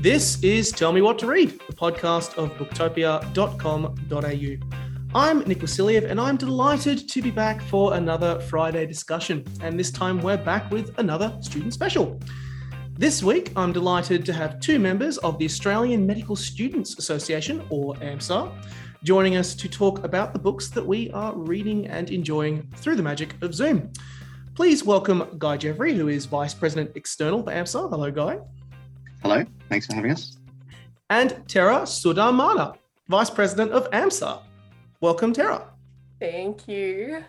This is Tell Me What to Read, the podcast of booktopia.com.au. I'm Nick Wasiliev, and I'm delighted to be back for another Friday discussion. And this time we're back with another student special. This week, I'm delighted to have two members of the Australian Medical Students Association, or AMSA, joining us to talk about the books that we are reading and enjoying through the magic of Zoom. Please welcome Guy Jeffrey, who is Vice President External for AMSA. Hello, Guy. Hello, thanks for having us. And Tara Sudamana, Vice President of AMSA. Welcome, Tara. Thank you.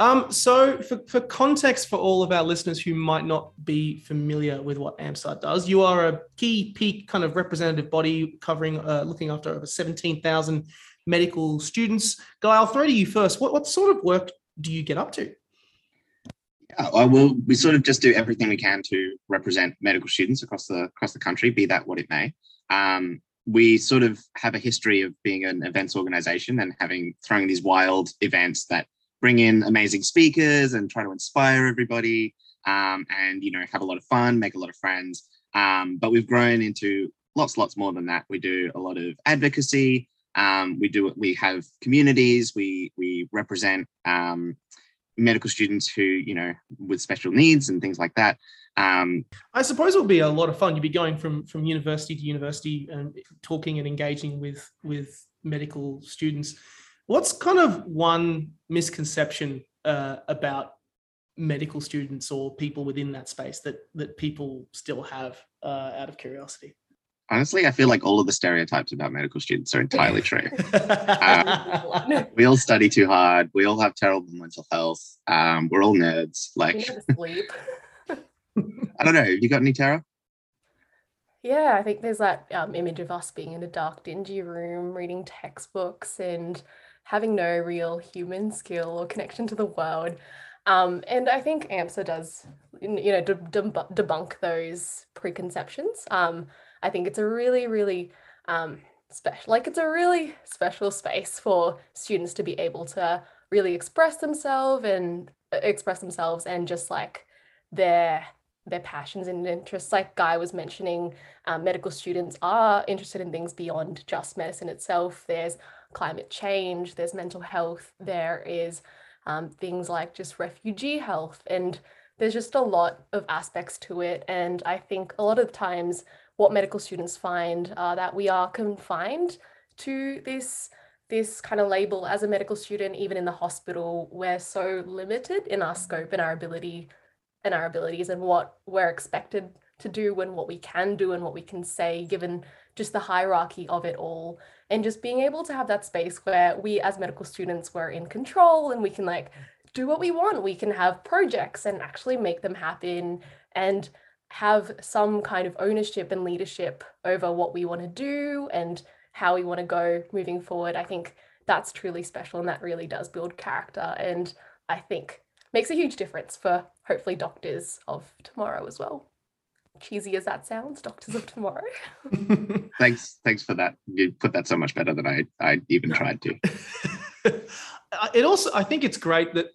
Um, so, for, for context for all of our listeners who might not be familiar with what AMSA does, you are a key peak kind of representative body covering, uh, looking after over 17,000 medical students. Guy, I'll throw to you first. What, what sort of work do you get up to? Well, we'll, we sort of just do everything we can to represent medical students across the across the country, be that what it may. Um, we sort of have a history of being an events organization and having throwing these wild events that bring in amazing speakers and try to inspire everybody um, and you know have a lot of fun make a lot of friends. Um, but we've grown into lots lots more than that. We do a lot of advocacy. Um, we do we have communities. We we represent um, medical students who you know with special needs and things like that um, I suppose it'll be a lot of fun. You'd be going from from university to university and talking and engaging with with medical students. What's kind of one misconception uh, about medical students or people within that space that that people still have uh, out of curiosity? Honestly, I feel like all of the stereotypes about medical students are entirely true. um, we all study too hard. We all have terrible mental health. Um, we're all nerds. Like, I don't know. You got any Tara? Yeah, I think there's that um, image of us being in a dark, dingy room, reading textbooks, and having no real human skill or connection to the world. Um, and I think AMSA does, you know, debunk those preconceptions. Um, I think it's a really, really um, special, like it's a really special space for students to be able to really express themselves and uh, express themselves and just like their their passions and interests. Like Guy was mentioning, um, medical students are interested in things beyond just medicine itself. There's climate change, there's mental health, there is um, things like just refugee health, and there's just a lot of aspects to it. And I think a lot of times, what medical students find are that we are confined to this this kind of label as a medical student even in the hospital we're so limited in our scope and our ability and our abilities and what we're expected to do and what we can do and what we can say given just the hierarchy of it all. And just being able to have that space where we as medical students were in control and we can like do what we want. We can have projects and actually make them happen. And have some kind of ownership and leadership over what we want to do and how we want to go moving forward i think that's truly special and that really does build character and i think makes a huge difference for hopefully doctors of tomorrow as well cheesy as that sounds, Doctors of Tomorrow. thanks, thanks for that. You put that so much better than I I even tried to. Uh, it also, I think it's great that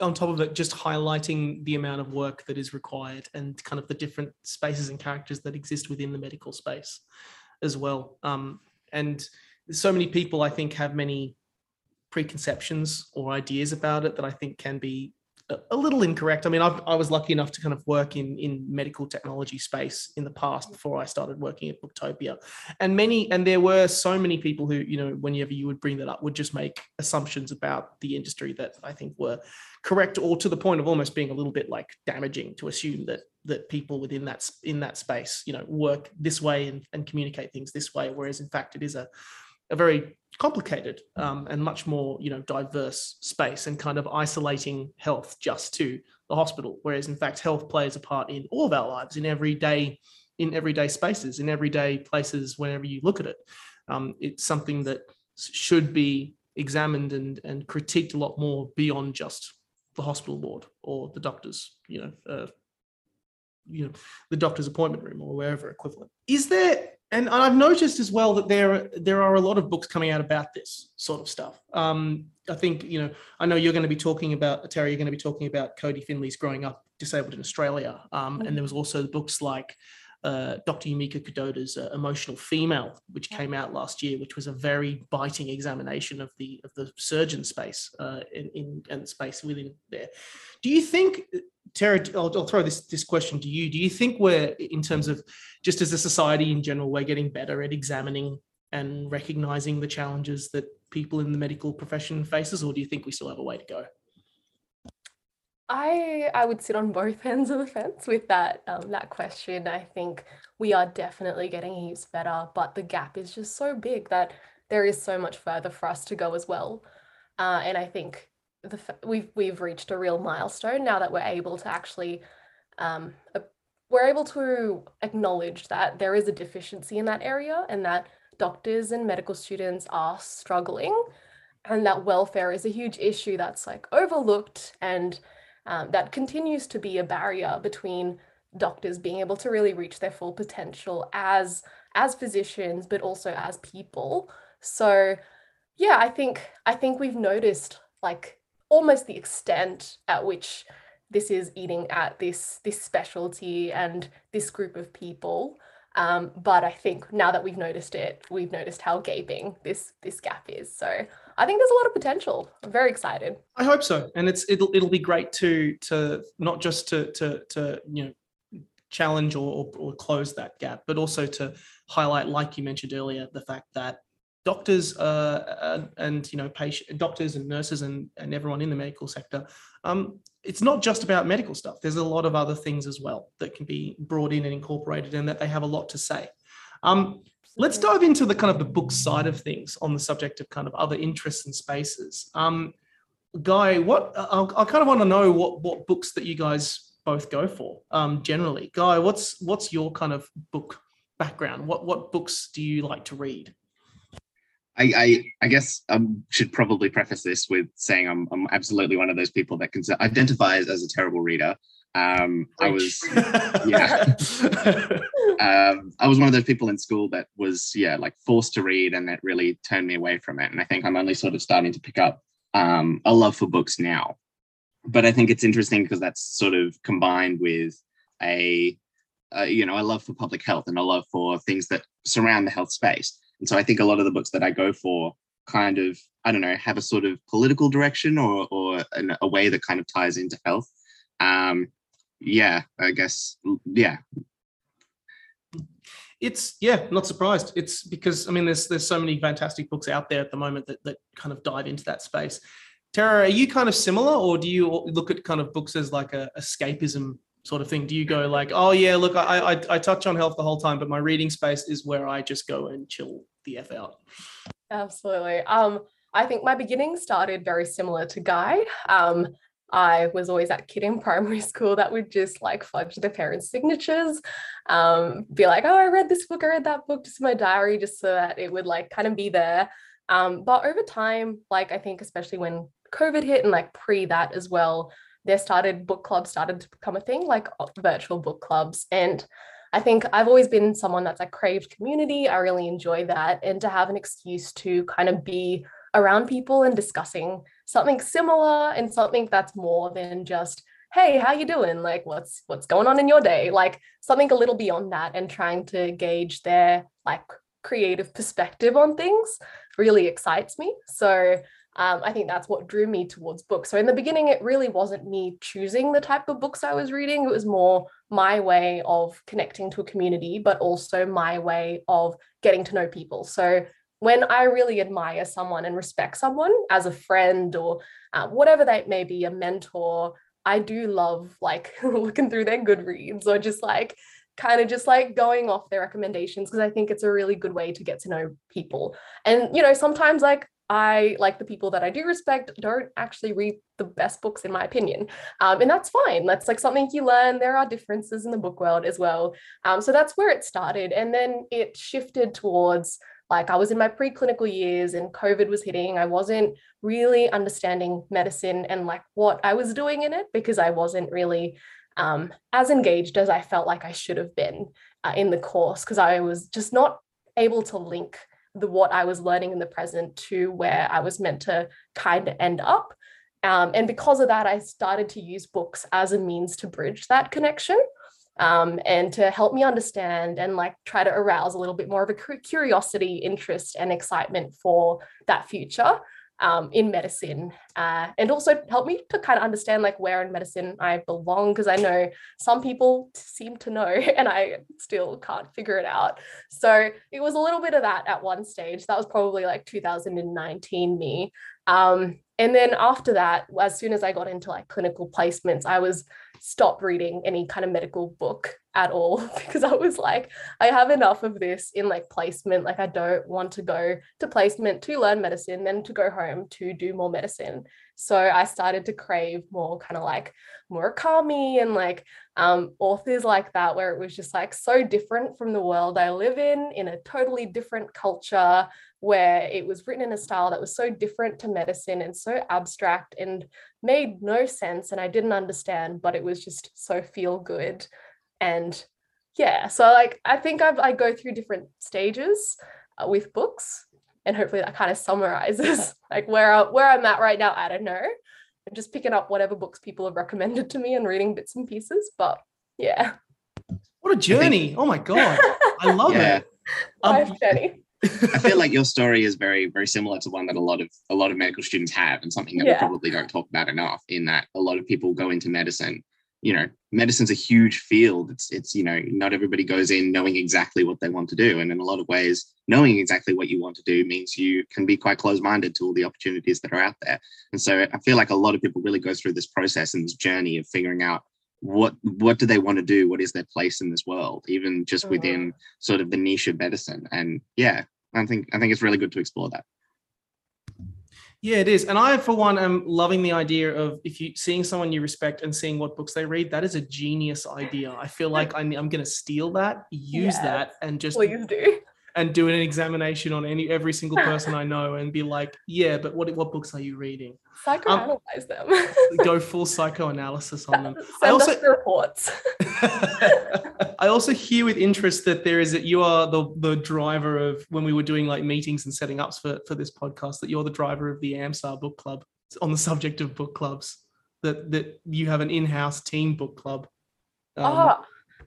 on top of it, just highlighting the amount of work that is required and kind of the different spaces and characters that exist within the medical space as well. Um, and so many people, I think, have many preconceptions or ideas about it that I think can be a little incorrect. I mean, I've, i was lucky enough to kind of work in in medical technology space in the past before I started working at Booktopia, and many and there were so many people who you know whenever you would bring that up would just make assumptions about the industry that I think were correct or to the point of almost being a little bit like damaging to assume that that people within that in that space you know work this way and, and communicate things this way, whereas in fact it is a a very complicated um, and much more you know diverse space and kind of isolating health just to the hospital. Whereas in fact health plays a part in all of our lives in everyday in everyday spaces in everyday places whenever you look at it. Um, it's something that should be examined and and critiqued a lot more beyond just the hospital ward or the doctor's you know uh, you know the doctor's appointment room or wherever equivalent. Is there and I've noticed as well that there there are a lot of books coming out about this sort of stuff. Um, I think you know I know you're going to be talking about Terry. You're going to be talking about Carly Findlay's growing up disabled in Australia, um, and there was also books like uh, Dr. Yumiko Kadota's uh, Emotional Female, which came out last year, which was a very biting examination of the of the surgeon space uh, in, in and space within there. Do you think, Tara? I'll, I'll throw this this question to you. Do you think we're in terms of just as a society in general, we're getting better at examining and recognizing the challenges that people in the medical profession faces, or do you think we still have a way to go? I I would sit on both ends of the fence with that um, that question. I think we are definitely getting heaps better, but the gap is just so big that there is so much further for us to go as well. Uh, and I think the we've we've reached a real milestone now that we're able to actually um, we're able to acknowledge that there is a deficiency in that area and that doctors and medical students are struggling and that welfare is a huge issue that's like overlooked and um, that continues to be a barrier between doctors being able to really reach their full potential as as physicians but also as people so yeah i think i think we've noticed like almost the extent at which this is eating at this this specialty and this group of people um, but I think now that we've noticed it, we've noticed how gaping this this gap is. So I think there's a lot of potential. I'm very excited. I hope so, and it's it'll it'll be great to to not just to to to you know challenge or, or, close that gap, but also to highlight, like you mentioned earlier, the fact that doctors uh, and you know patient doctors and nurses and, and everyone in the medical sector um, it's not just about medical stuff there's a lot of other things as well that can be brought in and incorporated and that they have a lot to say um, let's dive into the kind of the book side of things on the subject of kind of other interests and spaces. Um, guy what i kind of want to know what what books that you guys both go for um, generally. Guy what's what's your kind of book background? What what books do you like to read? I, I, I guess I should probably preface this with saying I'm, I'm absolutely one of those people that can identify as, as a terrible reader. Um, I was, yeah, um, I was one of those people in school that was, yeah, like forced to read, and that really turned me away from it. And I think I'm only sort of starting to pick up um, a love for books now. But I think it's interesting because that's sort of combined with a, you know, a love for public health and a love for things that surround the health space. And so I think a lot of the books that I go for kind of, I don't know, have a sort of political direction or, or an, a way that kind of ties into health. Um, yeah, I guess, yeah. It's yeah, not surprised. It's because I mean, there's there's so many fantastic books out there at the moment that that kind of dive into that space. Tara, are you kind of similar, or do you look at kind of books as like a escapism sort of thing? Do you go like, oh yeah, look, I, I I touch on health the whole time, but my reading space is where I just go and chill the f out. Absolutely. Um, I think my beginning started very similar to Guy. Um, I was always that kid in primary school that would just like fudge the parents' signatures, um, be like, oh, I read this book, I read that book, just in my diary, just so that it would like kind of be there. Um, but over time, like I think especially when COVID hit and like pre that as well, there started book clubs started to become a thing, like virtual book clubs. And I think I've always been someone that's like craved community. I really enjoy that. And to have an excuse to kind of be around people and discussing something similar and something that's more than just hey how you doing like what's what's going on in your day like something a little beyond that and trying to gauge their like creative perspective on things really excites me so um, I think that's what drew me towards books. So in the beginning, it really wasn't me choosing the type of books I was reading. It was more my way of connecting to a community, but also my way of getting to know people. So when I really admire someone and respect someone as a friend or uh, whatever that may be, a mentor, I do love like looking through their Goodreads or just like kind of just like going off their recommendations because I think it's a really good way to get to know people. And you know, sometimes like I like the people that I do respect don't actually read the best books in my opinion. Um, and that's fine. That's like something you learn. There are differences in the book world as well. Um, so that's where it started. And then it shifted towards like I was in my preclinical years and COVID was hitting. I wasn't really understanding medicine and like what I was doing in it because I wasn't really um, as engaged as I felt like I should have been uh, in the course because I was just not able to link the what I was learning in the present to where I was meant to kind of end up. Um, and because of that, I started to use books as a means to bridge that connection. Um, and to help me understand and like try to arouse a little bit more of a curiosity, interest, and excitement for that future um, in medicine uh, and also help me to kind of understand like where in medicine I belong because I know some people seem to know and I still can't figure it out. So it was a little bit of that at one stage. That was probably like 2019 me. Um, and then after that, as soon as I got into like clinical placements, I was stopped reading any kind of medical book at all because I was like, I have enough of this in like placement. Like, I don't want to go to placement to learn medicine, then to go home to do more medicine. So I started to crave more kind of like Murakami and like um, authors like that, where it was just like so different from the world I live in, in a totally different culture, where it was written in a style that was so different to medicine and so abstract and made no sense. And I didn't understand, but it was just so feel good. And yeah, so like I think I've, I go through different stages uh, with books and hopefully that kind of summarizes like where I, where I'm at right now. I don't know. I'm just picking up whatever books people have recommended to me and reading bits and pieces. But yeah. What a journey! Think, oh my god, I love yeah. it. Um, journey. I feel like your story is very, very similar to one that a lot of a lot of medical students have, and something that yeah. we probably don't talk about enough. In that, a lot of people go into medicine you know medicine's a huge field it's it's you know not everybody goes in knowing exactly what they want to do and in a lot of ways knowing exactly what you want to do means you can be quite close-minded to all the opportunities that are out there and so i feel like a lot of people really go through this process and this journey of figuring out what what do they want to do what is their place in this world even just mm-hmm. within sort of the niche of medicine and yeah i think i think it's really good to explore that yeah, it is. And I, for one, am loving the idea of if you seeing someone you respect and seeing what books they read, that is a genius idea. I feel like I'm, I'm going to steal that, use yeah, that, and just please do and do an examination on any every single person I know and be like, yeah, but what what books are you reading? Psychoanalyze um, them. go full psychoanalysis on them. Send I also us reports. I also hear with interest that there is that you are the the driver of when we were doing like meetings and setting ups for for this podcast that you're the driver of the AMSA book club on the subject of book clubs that that you have an in-house team book club. Um, oh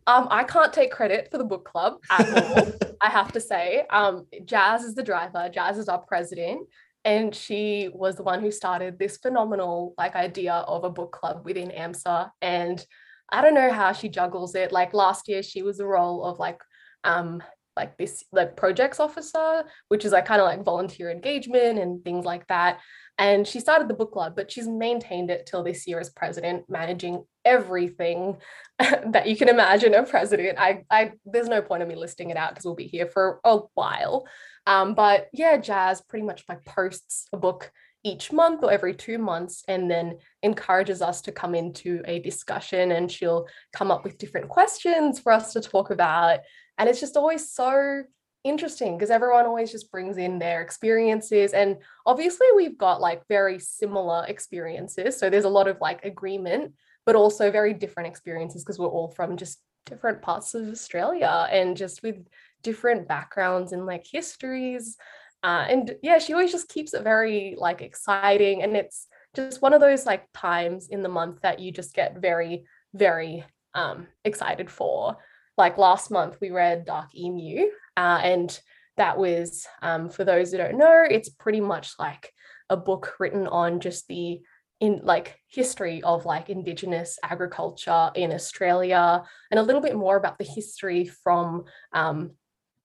um, I can't take credit for the book club at all. I have to say, um, Jazz is the driver. Jazz is our president, and she was the one who started this phenomenal like idea of a book club within AMSA. And I don't know how she juggles it. Like last year, she was the role of like um like this like projects officer, which is like kind of like volunteer engagement and things like that. And she started the book club, but she's maintained it till this year as president, managing everything that you can imagine a president. I, I there's no point in me listing it out because we'll be here for a while. Um, but yeah, Jazz pretty much like posts a book each month or every two months and then encourages us to come into a discussion and she'll come up with different questions for us to talk about. And it's just always so interesting because everyone always just brings in their experiences and obviously we've got like very similar experiences so there's a lot of like agreement but also very different experiences because we're all from just different parts of Australia and just with different backgrounds and like histories uh, and yeah she always just keeps it very like exciting and it's just one of those like times in the month that you just get very very um excited for. Like last month we read dark emu uh, and that was, um, for those who don't know, it's pretty much like a book written on just the in like history of like indigenous agriculture in Australia and a little bit more about the history from um,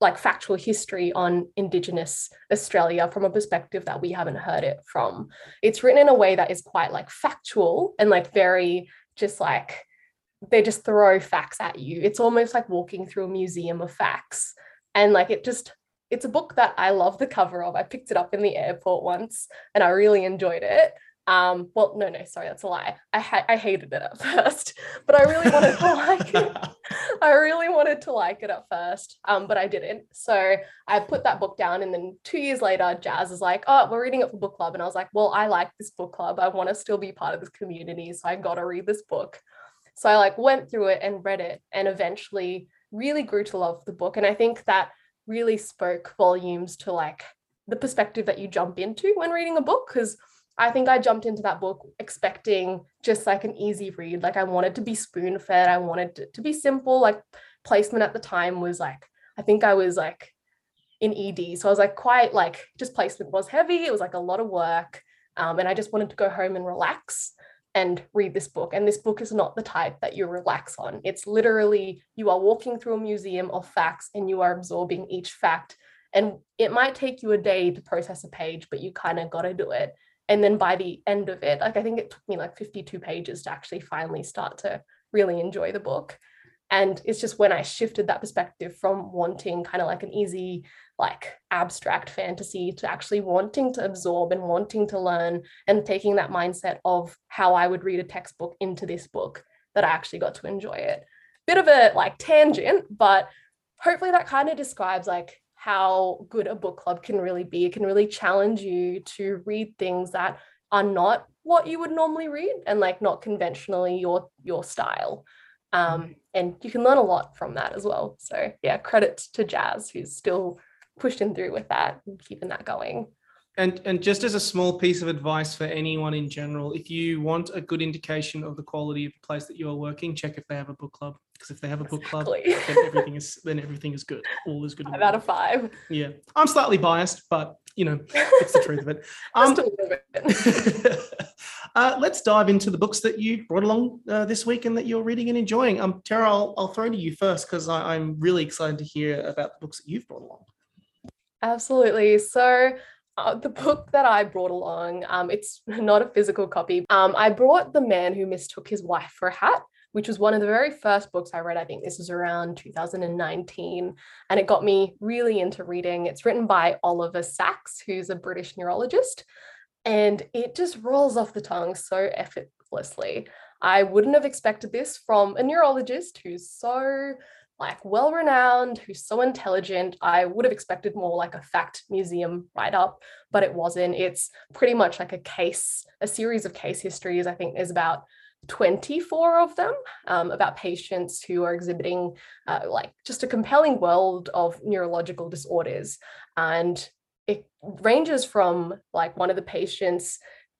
like factual history on indigenous Australia from a perspective that we haven't heard it from. It's written in a way that is quite like factual and like very just like they just throw facts at you. It's almost like walking through a museum of facts and like it just it's a book that I love the cover of. I picked it up in the airport once and I really enjoyed it. Um, well, no, no, sorry, that's a lie. I ha- I hated it at first, but I really wanted to like it. I really wanted to like it at first, um, but I didn't. So I put that book down, and then two years later, Jazz is like, "Oh, we're reading it for book club," and I was like, "Well, I like this book club. I want to still be part of this community, so I got to read this book." So I like went through it and read it, and eventually really grew to love the book. And I think that really spoke volumes to like the perspective that you jump into when reading a book because I think I jumped into that book expecting just like an easy read. Like I wanted to be spoon fed. I wanted it to be simple. Like placement at the time was like, I think I was like in ED. So I was like quite like just placement was heavy. It was like a lot of work. Um, and I just wanted to go home and relax and read this book. And this book is not the type that you relax on. It's literally you are walking through a museum of facts and you are absorbing each fact. And it might take you a day to process a page, but you kind of got to do it. And then by the end of it, like I think it took me like 52 pages to actually finally start to really enjoy the book. And it's just when I shifted that perspective from wanting kind of like an easy like abstract fantasy to actually wanting to absorb and wanting to learn and taking that mindset of how I would read a textbook into this book that I actually got to enjoy it. Bit of a like tangent, but hopefully that kind of describes like how good a book club can really be. It can really challenge you to read things that are not what you would normally read and like not conventionally your your style. Um, and you can learn a lot from that as well. So yeah, credit to Jazz who's still pushing through with that and keeping that going. And and just as a small piece of advice for anyone in general, if you want a good indication of the quality of the place that you are working, check if they have a book club. Because if they have a book club, Exactly. then everything is then everything is good. All is good. Five out of five. Yeah, I'm slightly biased, but you know, it's the truth of it. Um, Just a little bit. uh, let's dive into the books that you brought along uh, this week and that you're reading and enjoying. Um, Tara, I'll, I'll throw to you first because I'm really excited to hear about the books that you've brought along. Absolutely. So uh, the book that I brought along, um, it's not a physical copy. Um, I brought The Man Who Mistook His Wife for a Hat, which was one of the very first books I read. I think this was around 2019, and it got me really into reading. It's written by Oliver Sacks, who's a British neurologist, and it just rolls off the tongue so effortlessly. I wouldn't have expected this from a neurologist who's so like well renowned, who's so intelligent. I would have expected more like a fact museum write up, but it wasn't. It's pretty much like a case, a series of case histories. I think there's about 24 of them um, about patients who are exhibiting uh, like just a compelling world of neurological disorders. And it ranges from like one of the patients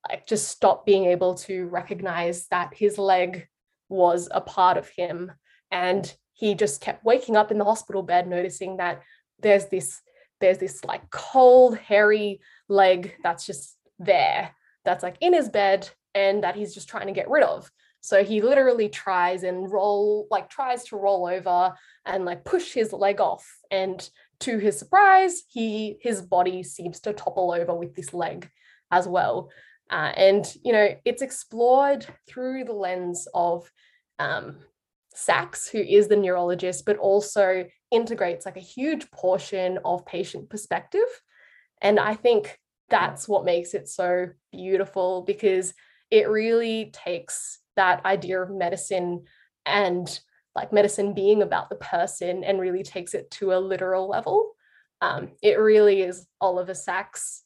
like just stopped being able to recognize that his leg was a part of him and he just kept waking up in the hospital bed noticing that there's this there's this like cold hairy leg that's just there that's like in his bed and that he's just trying to get rid of. So he literally tries and roll like tries to roll over and like push his leg off. And to his surprise he his body seems to topple over with this leg as well. Uh, and you know it's explored through the lens of um, Sacks, who is the neurologist, but also integrates like a huge portion of patient perspective. And I think that's what makes it so beautiful because it really takes that idea of medicine and like medicine being about the person and really takes it to a literal level. Um, it really is Oliver Sacks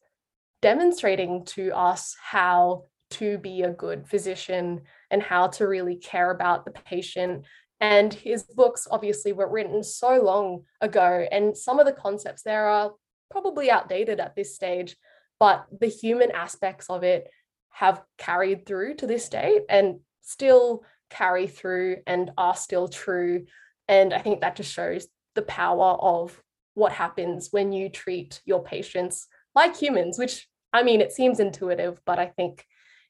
demonstrating to us how to be a good physician and how to really care about the patient. And his books obviously were written so long ago, and some of the concepts there are probably outdated at this stage, but the human aspects of it have carried through to this date and still carry through and are still true. And I think that just shows the power of what happens when you treat your patients like humans, which I mean, it seems intuitive, but I think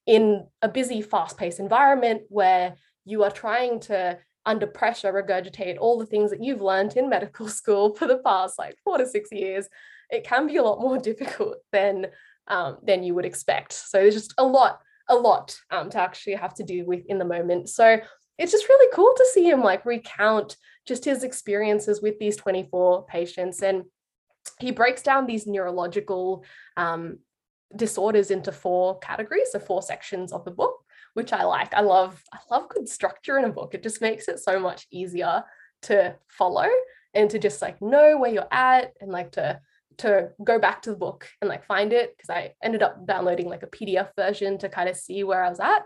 in a busy, fast paced environment where you are trying to, under pressure, regurgitate all the things that you've learned in medical school for the past like four to six years, it can be a lot more difficult than um, than you would expect. So there's just a lot, a lot um, to actually have to do with in the moment. So it's just really cool to see him like recount just his experiences with these 24 patients and he breaks down these neurological um, disorders into four categories, so four sections of the book, which I like. I love I love good structure in a book. It just makes it so much easier to follow and to just like know where you're at and like to to go back to the book and like find it because I ended up downloading like a PDF version to kind of see where I was at.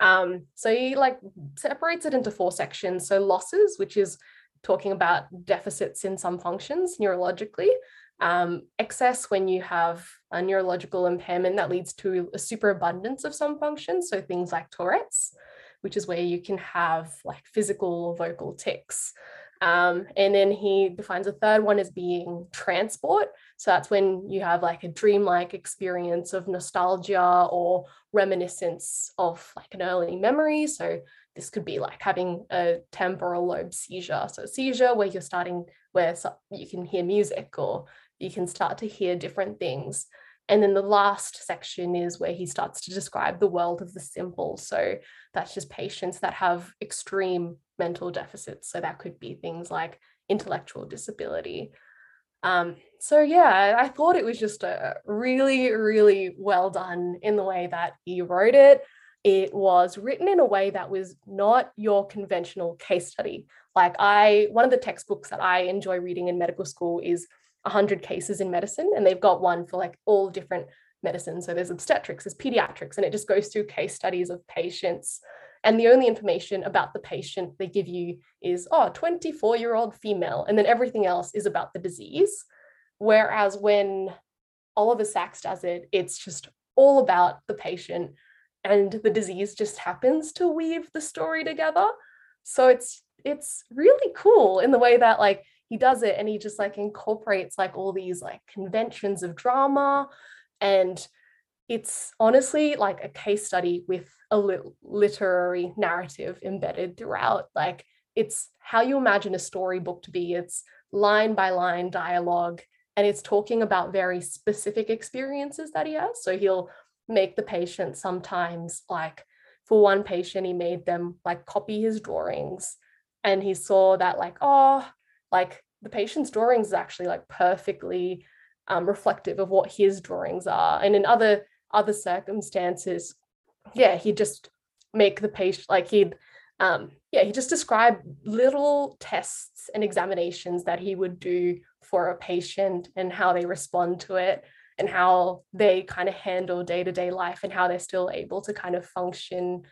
Um, so he like separates it into four sections. So losses, which is talking about deficits in some functions neurologically. um, excess when you have a neurological impairment that leads to a superabundance of some functions. So things like Tourette's, which is where you can have like physical or vocal tics. Um, and then he defines a third one as being transport. So that's when you have like a dreamlike experience of nostalgia or reminiscence of like an early memory. So this could be like having a temporal lobe seizure. So seizure where you're starting where you can hear music or you can start to hear different things. And then the last section is where he starts to describe the world of the simple. So that's just patients that have extreme mental deficits. So that could be things like intellectual disability. Um, so yeah, I thought it was just a really, really well done in the way that he wrote it. It was written in a way that was not your conventional case study. Like I, one of the textbooks that I enjoy reading in medical school is 100 cases in medicine and they've got one for like all different medicines so there's obstetrics there's pediatrics and it just goes through case studies of patients and the only information about the patient they give you is oh 24 year old female and then everything else is about the disease. Whereas when oliver sacks does it it's just all about the patient and the disease just happens to weave the story together. So it's it's really cool in the way that like he does it and he just like incorporates like all these like conventions of drama and it's honestly like a case study with a li- literary narrative embedded throughout like it's how you imagine a storybook to be. It's line by line dialogue and it's talking about very specific experiences that he has. So he'll make the patient sometimes like for one patient he made them like copy his drawings and he saw that like oh like the patient's drawings is actually like perfectly um, reflective of what his drawings are. And in other other circumstances yeah he'd just make the patient like he'd um, yeah he just described little tests and examinations that he would do for a patient and how they respond to it and how they kind of handle day-to-day life and how they're still able to kind of function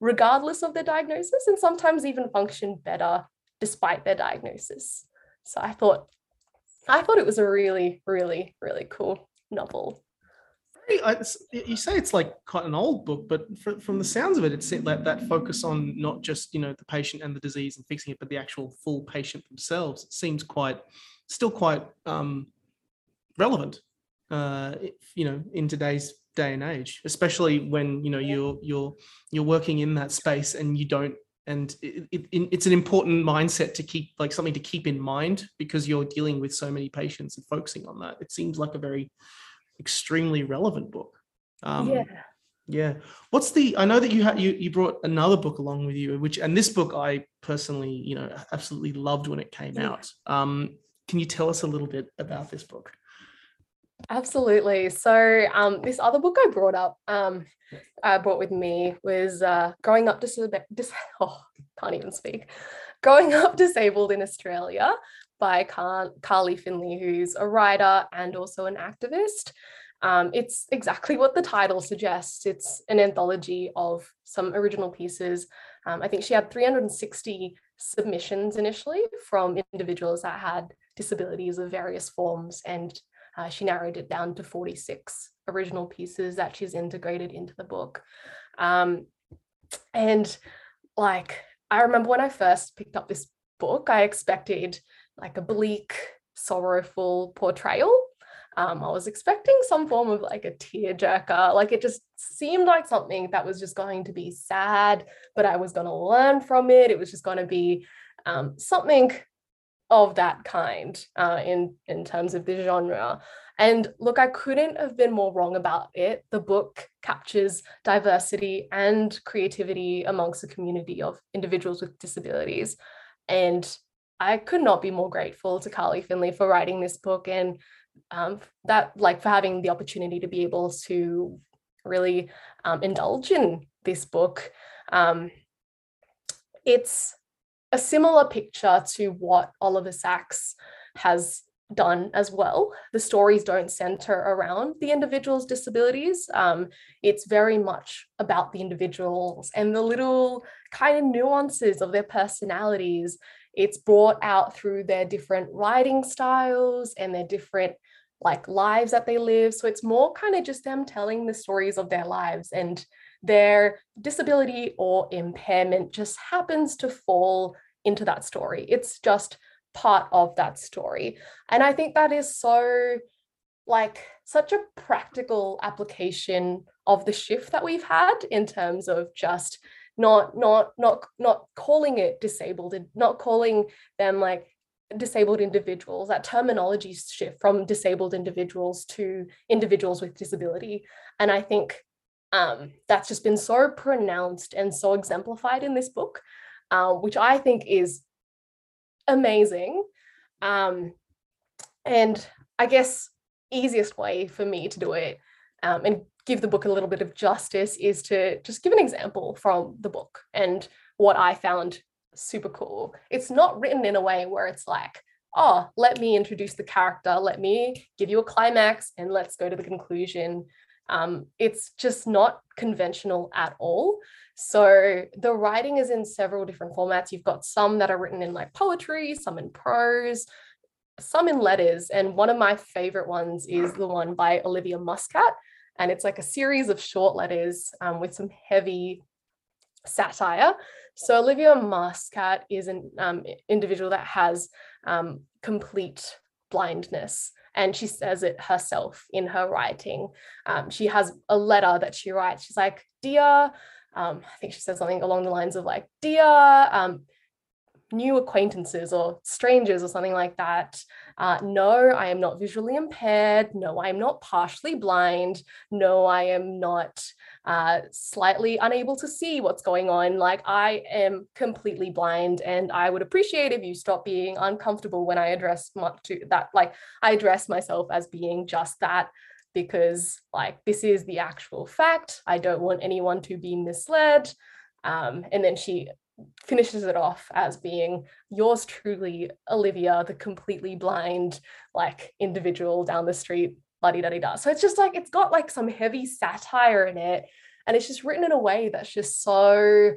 regardless of their diagnosis and sometimes even function better despite their diagnosis so I thought I thought it was a really, really, really cool novel. You say it's like quite an old book, but from the sounds of it, it's that that focus on not just you know the patient and the disease and fixing it, but the actual full patient themselves. It seems quite, still quite um, relevant, uh, you know, in today's day and age, especially when you know you're you're you're working in that space and you don't and it, it, it's an important mindset to keep like something to keep in mind because you're dealing with so many patients and focusing on that it seems like a very extremely relevant book um, yeah yeah what's the i know that you had you, you brought another book along with you which and this book i personally you know absolutely loved when it came yeah. out um can you tell us a little bit about this book Absolutely. So um, this other book I brought up, um, I brought with me was uh, Growing Up Dis- Dis- oh, can't even speak. Growing Up Disabled in Australia by Car- Carly Findlay, who's a writer and also an activist. Um, it's exactly what the title suggests. It's an anthology of some original pieces. Um, I think she had 360 submissions initially from individuals that had disabilities of various forms and uh, she narrowed it down to 46 original pieces that she's integrated into the book. Um, and like, I remember when I first picked up this book, I expected like a bleak, sorrowful portrayal. Um, I was expecting some form of like a tearjerker. Like it just seemed like something that was just going to be sad, but I was going to learn from it. It was just going to be um, something of that kind uh, in in terms of the genre. And look, I couldn't have been more wrong about it. The book captures diversity and creativity amongst a community of individuals with disabilities. And I could not be more grateful to Carly Findlay for writing this book and um, that, like, for having the opportunity to be able to really um, indulge in this book. Um, it's a similar picture to what Oliver Sacks has done as well. The stories don't center around the individual's disabilities. Um, it's very much about the individuals and the little kind of nuances of their personalities. It's brought out through their different writing styles and their different like lives that they live. So it's more kind of just them telling the stories of their lives and their disability or impairment just happens to fall into that story. It's just part of that story. And I think that is so like such a practical application of the shift that we've had in terms of just not not not not calling it disabled and not calling them like disabled individuals. That terminology shift from disabled individuals to individuals with disability. And i think um, that's just been so pronounced and so exemplified in this book uh, which i think is amazing. Um, and i guess easiest way for me to do it um, and give the book a little bit of justice is to just give an example from the book and what I found super cool. It's not written in a way where it's like, oh, let me introduce the character, let me give you a climax, and let's go to the conclusion. Um, it's just not conventional at all. So the writing is in several different formats. You've got some that are written in like poetry, some in prose, some in letters. And one of my favorite ones is the one by Olivia Muscat. And it's like a series of short letters um, with some heavy satire. So Olivia Muscat is an um, individual that has um, complete blindness. And she says it herself in her writing. Um, she has a letter that she writes. She's like, Dear, um, I think she says something along the lines of like, Dear, um, new acquaintances or strangers or something like that. Uh, no, I am not visually impaired. No, I am not partially blind. No, I am not uh, slightly unable to see what's going on. Like I am completely blind, and I would appreciate if you stop being uncomfortable when I address much to that. Like I address myself as being just that because like this is the actual fact. I don't want anyone to be misled. Um, and then she finishes it off as being yours truly, Olivia, the completely blind, like individual down the street, bloody da da. So it's just like it's got like some heavy satire in it, and it's just written in a way that's just so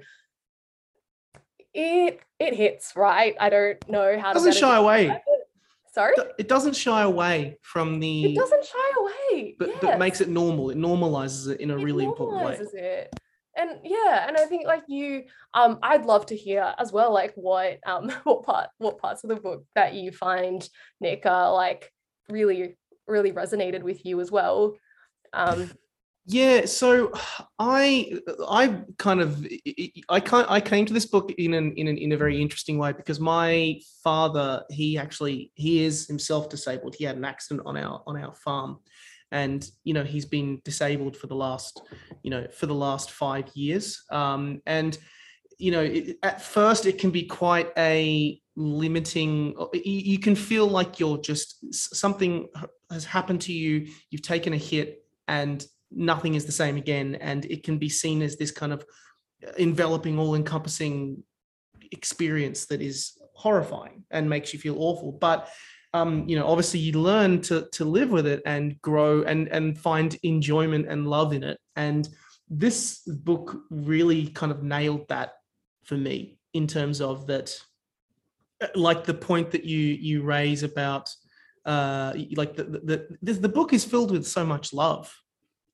it it hits right. I don't know how it doesn't shy away. Sorry, it doesn't shy away from the. It doesn't shy away, but, yes. but makes it normal. It normalizes it in a it really important way. It and yeah and i think like you um i'd love to hear as well like what um what part what parts of the book that you find nick are like really really resonated with you as well. Um yeah so i i kind of i can't i came to this book in an in an in a very interesting way because my father he actually he is himself disabled. He had an accident on our on our farm and you know he's been disabled for the last you know for the last five years. Um, and you know it, at first it can be quite a limiting you can feel like you're just something has happened to you you've taken a hit and nothing is the same again. And it can be seen as this kind of enveloping all encompassing experience that is horrifying and makes you feel awful. But um, you know, obviously you learn to to live with it and grow and and find enjoyment and love in it. And this book really kind of nailed that for me in terms of that, uh, like the point that you you raise about uh like the the the, the book is filled with so much love.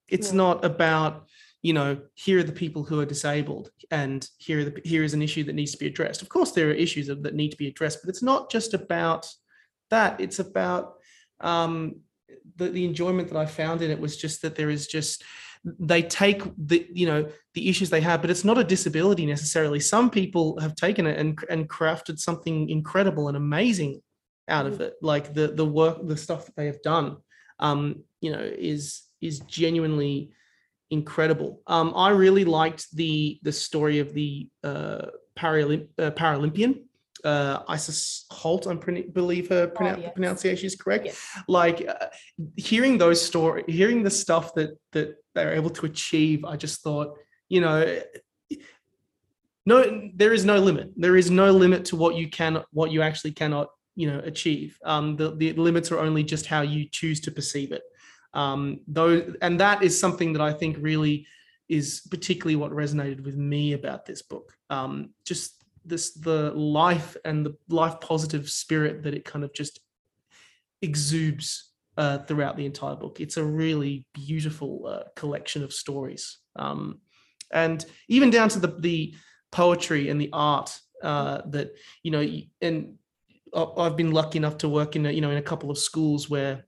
It's yeah. not about you know here are the people who are disabled and here the, here is an issue that needs to be addressed of course there are issues that need to be addressed but it's not just about that. It's about um, the, the enjoyment that I found in it was just that there is just they take the you know the issues they have but it's not a disability necessarily some people have taken it and and crafted something incredible and amazing out of mm. it like the the work the stuff that they have done um you know is is genuinely incredible um i really liked the the story of the uh, Paralymp- uh paralympian uh, Isis Holt, I believe her oh, yes. pronunciation is correct. Yes. Like uh, hearing those stories, hearing the stuff that that they're able to achieve, I just thought, you know, no, there is no limit. There is no limit to what you can, what you actually cannot, you know, achieve. Um, the the limits are only just how you choose to perceive it. Um, though, and that is something that I think really is particularly what resonated with me about this book. Um, just this the life and the life positive spirit that it kind of just exudes uh, throughout the entire book. It's a really beautiful uh, collection of stories, um, and even down to the the poetry and the art uh, that you know. And I've been lucky enough to work in a, you know in a couple of schools where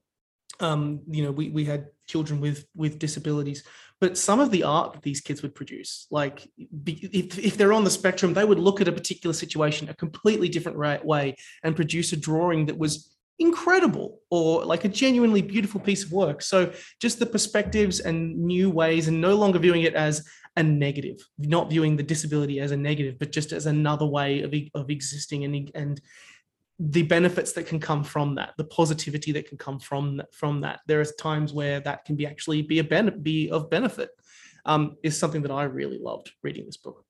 um, you know we we had children with with disabilities but some of the art that these kids would produce like if, if they're on the spectrum they would look at a particular situation a completely different way and produce a drawing that was incredible or like a genuinely beautiful piece of work. So just the perspectives and new ways and no longer viewing it as a negative not viewing the disability as a negative but just as another way of, of existing and and the benefits that can come from that the positivity that can come from from that. There are times where that can be actually be a ben- be of benefit um, is something that i really loved reading this book.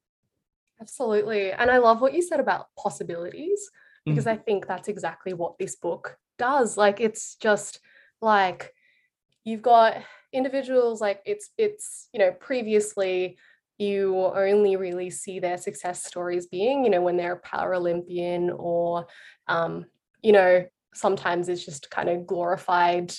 Absolutely. And i love what you said about possibilities because mm. i think that's exactly what this book does. Like it's just like you've got individuals like it's it's you know previously you only really see their success stories being, you know, when they're a Paralympian or, um, you know, sometimes it's just kind of glorified.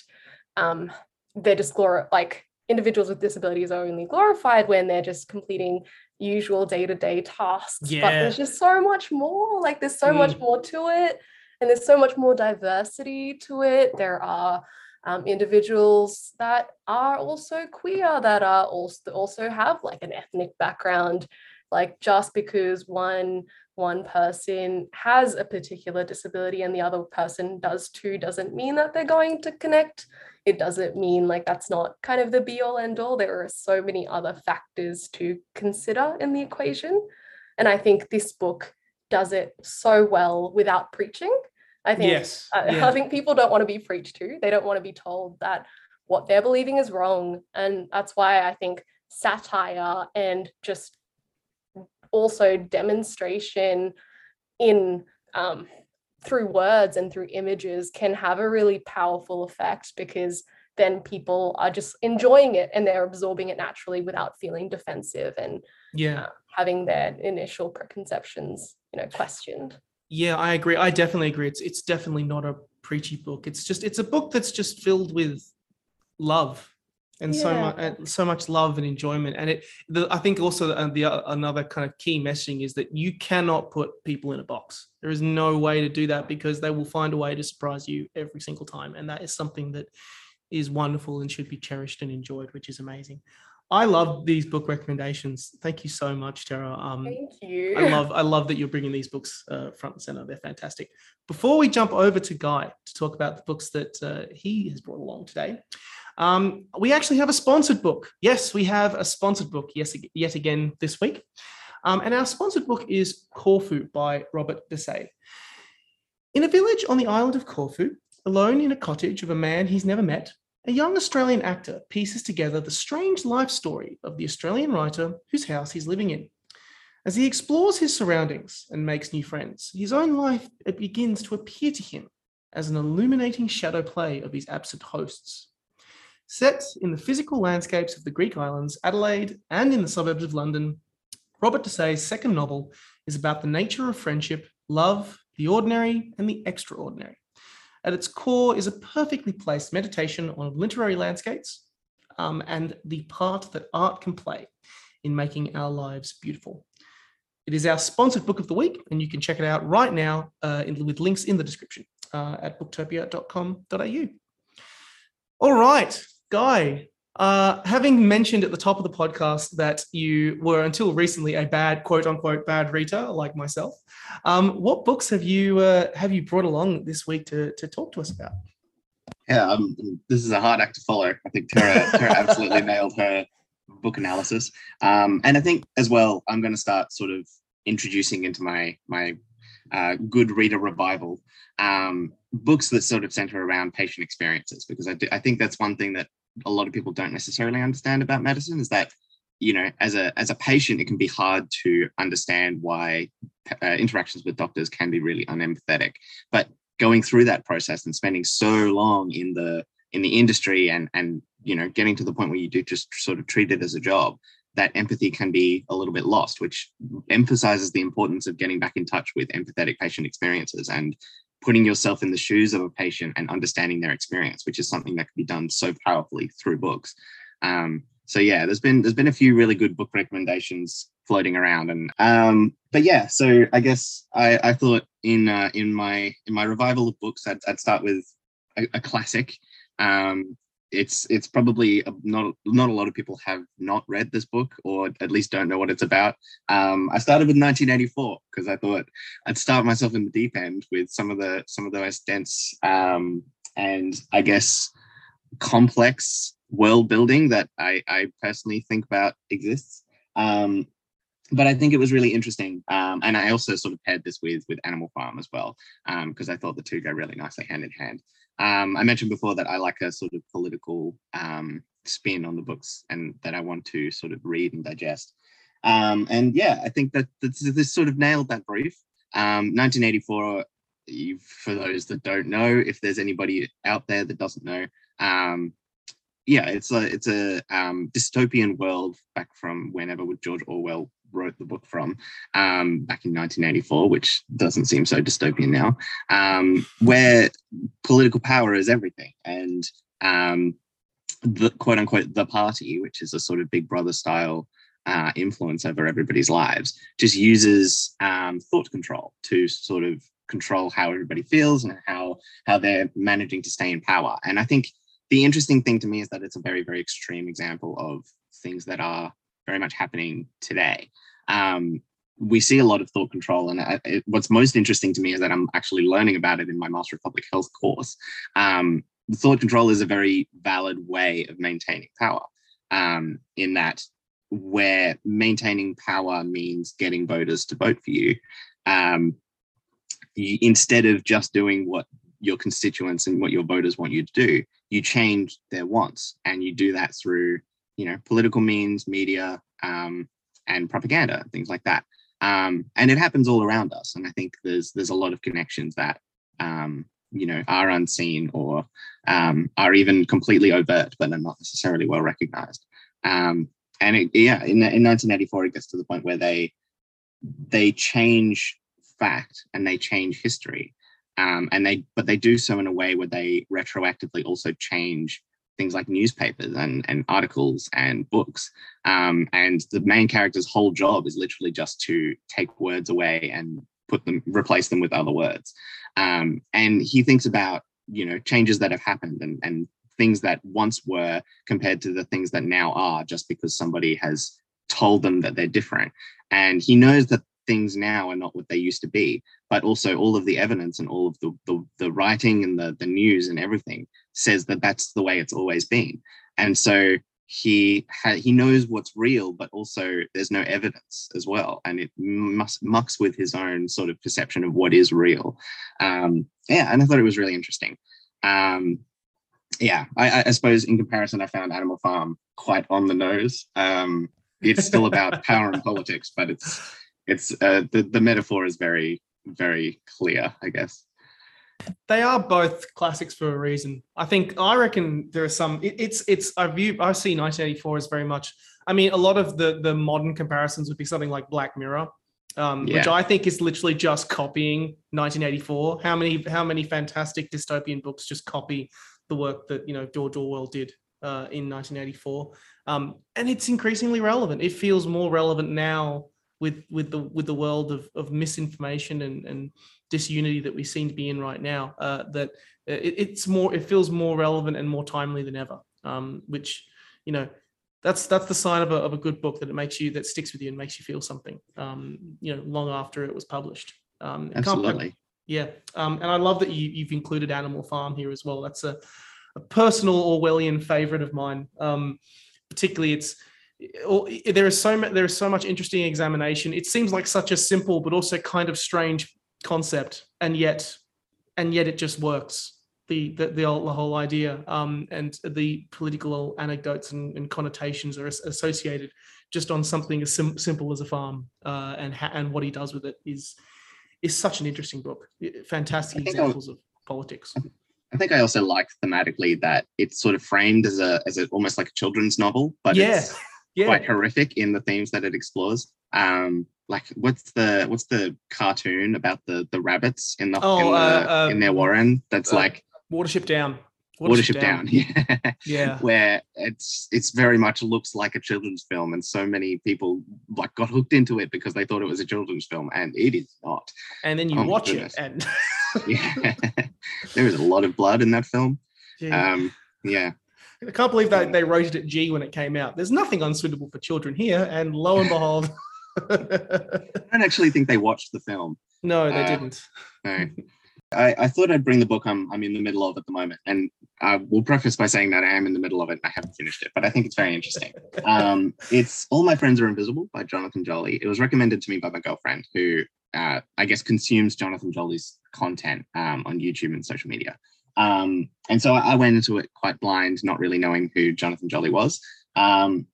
Um, they're just glor- like individuals with disabilities are only glorified when they're just completing usual day-to-day tasks. Yeah. But there's just so much more. Like there's so mm. much more to it. And there's so much more diversity to it. There are um, individuals that are also queer that are also also have like an ethnic background like just because one one person has a particular disability and the other person does too doesn't mean that they're going to connect. It doesn't mean like that's not kind of the be all end all there are so many other factors to consider in the equation. And i think this book does it so well without preaching I think yes. Uh, yeah. I think people don't want to be preached to. They don't want to be told that what they're believing is wrong. And that's why I think satire and just also demonstration in um, through words and through images can have a really powerful effect because then people are just enjoying it and they're absorbing it naturally without feeling defensive and yeah uh, having their initial preconceptions you know questioned yeah, I agree. I definitely agree. It's it's definitely not a preachy book. It's just it's a book that's just filled with love and yeah. so much so much love and enjoyment. And it the, I think also the, the uh, another kind of key messaging is that you cannot put people in a box. There is no way to do that because they will find a way to surprise you every single time, and that is something that is wonderful and should be cherished and enjoyed, which is amazing. I love these book recommendations. Thank you so much, Tara. Um, Thank you. I love I love that you're bringing these books uh, front and center. They're fantastic. Before we jump over to Guy to talk about the books that uh, he has brought along today, um, we actually have a sponsored book. Yes, we have a sponsored book. Yes, yet again this week, um, and our sponsored book is Corfu by Robert Dessaix. In a village on the island of Corfu, alone in a cottage of a man he's never met, a young Australian actor pieces together the strange life story of the Australian writer whose house he's living in. As he explores his surroundings and makes new friends, his own life begins to appear to him as an illuminating shadow play of his absent hosts. Set in the physical landscapes of the Greek islands, Adelaide, and in the suburbs of London, Robert Dessaix's second novel is about the nature of friendship, love, the ordinary, and the extraordinary at its core is a perfectly placed meditation on literary landscapes um, and the part that art can play in making our lives beautiful. It is our sponsored book of the week, and you can check it out right now uh, in, with links in the description uh, at booktopia.com.au. All right, Guy, uh, having mentioned at the top of the podcast that you were until recently a bad quote unquote bad reader like myself, um, what books have you uh, have you brought along this week to to talk to us about? Yeah, um, this is a hard act to follow. I think Tara, Tara absolutely nailed her book analysis, um, and I think as well I'm going to start sort of introducing into my my uh, good reader revival um, books that sort of center around patient experiences because I, do, I think that's one thing that a lot of people don't necessarily understand about medicine is that you know as a as a patient it can be hard to understand why uh, interactions with doctors can be really unempathetic. But going through that process and spending so long in the in the industry and and you know getting to the point where you do just sort of treat it as a job that empathy can be a little bit lost, which emphasizes the importance of getting back in touch with empathetic patient experiences and putting yourself in the shoes of a patient and understanding their experience, which is something that can be done so powerfully through books. Um, so yeah, there's been there's been a few really good book recommendations floating around, and um, but yeah, so I guess I, I thought in uh, in my in my revival of books, I'd, I'd start with a, a classic. Um, it's it's probably not not a lot of people have not read this book or at least don't know what it's about. Um, I started with 1984 because I thought I'd start myself in the deep end with some of the some of the most dense um, and I guess complex world building that I, I personally think about exists. Um, but I think it was really interesting, um, and I also sort of paired this with with Animal Farm as well because um, I thought the two go really nicely hand in hand. Um, I mentioned before that I like a sort of political um, spin on the books and that I want to sort of read and digest. Um, and yeah, I think that this, this sort of nailed that brief. 1984, um, for those that don't know, if there's anybody out there that doesn't know, um, yeah, it's a it's a um, dystopian world back from whenever George Orwell wrote the book from um, back in 1984, which doesn't seem so dystopian now, um, where political power is everything. And um, the quote unquote the party, which is a sort of big brother style uh, influence over everybody's lives, just uses um, thought control to sort of control how everybody feels and how how they're managing to stay in power. And I think the interesting thing to me is that it's a very very extreme example of things that are very much happening today. Um, we see a lot of thought control, and I, it, what's most interesting to me is that I'm actually learning about it in my Master of Public Health course. Um, thought control is a very valid way of maintaining power. Um, in that, where maintaining power means getting voters to vote for you, um, you instead of just doing what your constituents and what your voters want you to do, you change their wants, and you do that through you know, political means, media, um, and propaganda, things like that. Um, and it happens all around us. And I think there's there's a lot of connections that um, you know are unseen or um, are even completely overt, but are not necessarily well recognized. Um, and it, yeah, in, in 1984, it gets to the point where they they change fact and they change history, um, and they but they do so in a way where they retroactively also change things like newspapers and, and articles and books. Um, and the main character's whole job is literally just to take words away and put them, replace them with other words. Um, and he thinks about, you know, changes that have happened and, and things that once were compared to the things that now are just because somebody has told them that they're different. And he knows that things now are not what they used to be, but also all of the evidence and all of the, the, the writing and the, the news and everything says that that's the way it's always been. And so he ha- he knows what's real, but also there's no evidence as well, and it must mucks with his own sort of perception of what is real. Um, yeah, and I thought it was really interesting. Um, yeah, I, I, suppose in comparison, I found Animal Farm quite on the nose. Um, it's still about power and politics, but it's it's uh, the the metaphor is very very clear, I guess they are both classics for a reason. I think I reckon there are some. It, it's it's I view I see 1984 as very much. I mean, a lot of the the modern comparisons would be something like Black Mirror, um, yeah. which I think is literally just copying 1984. How many how many fantastic dystopian books just copy the work that you know George Orwell did uh, in 1984, um, and it's increasingly relevant. It feels more relevant now with with the with the world of, of misinformation and and disunity that we seem to be in right now. Uh, that it, it's more it feels more relevant and more timely than ever. Um, which you know that's that's the sign of a, of a good book that it makes you that sticks with you and makes you feel something. Um, you know, long after it was published. Um, Absolutely. Yeah, um, and I love that you, you've included Animal Farm here as well. That's a, a personal Orwellian favorite of mine. Um, particularly, it's there is so much there is so much interesting examination. It seems like such a simple but also kind of strange concept and yet and yet it just works. The the, the, whole, the whole idea um, and the political anecdotes and, and, connotations are associated just on something as sim- simple as a farm uh, and ha- and what he does with it is is such an interesting book. Fantastic examples of politics. I think I also like thematically that it's sort of framed as a as a almost like a children's novel, but yeah. Yeah. quite horrific in the themes that it explores. Um, like what's the what's the cartoon about the the rabbits in the, Oh, in, the uh, in their um, warren? That's uh, like Watership Down. Watership Down. Yeah. Yeah. where it's it's very much looks like a children's film and so many people like got hooked into it because they thought it was a children's film and it is not And then you Oh watch it and yeah there is a lot of blood in that film Yeah. um yeah I can't believe that they rated it G when it came out. There's nothing unsuitable for children here, and lo and behold, i don't actually think they watched the film no, they Uh, didn't. no. I, I thought I'd bring the book I'm, I'm in the middle of at the moment. And I will preface by saying that I am in the middle of it and I haven't finished it, but I think it's very interesting. Um, it's All My Friends Are Invisible by Jonathan Joly. It was recommended to me by my girlfriend, who uh, I guess consumes Jonathan Joly's content um, on YouTube and social media. Um, and so I went into it quite blind, not really knowing who Jonathan Joly was. Um,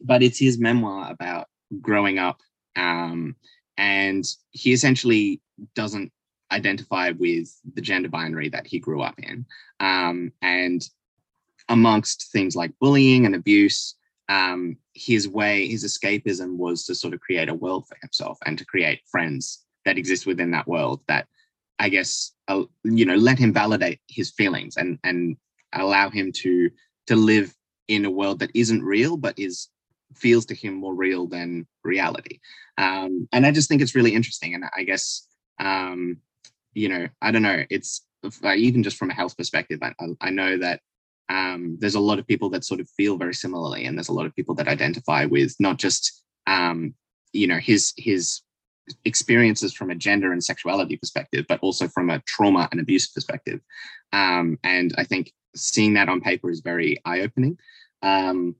but it's his memoir about growing up. Um, and he essentially doesn't identify with the gender binary that he grew up in. Um, and amongst things like bullying and abuse, um, his way, his escapism was to sort of create a world for himself and to create friends that exist within that world that I guess, uh, you know, let him validate his feelings and, and allow him to, to live in a world that isn't real, but is feels to him more real than reality. Um, and I just think it's really interesting. And I guess, um, you know, I don't know, it's even just from a health perspective, I, I- I know that um, there's a lot of people that sort of feel very similarly, and there's a lot of people that identify with not just, um, you know, his his experiences from a gender and sexuality perspective, but also from a trauma and abuse perspective. Um, and I think seeing that on paper is very eye opening. Um,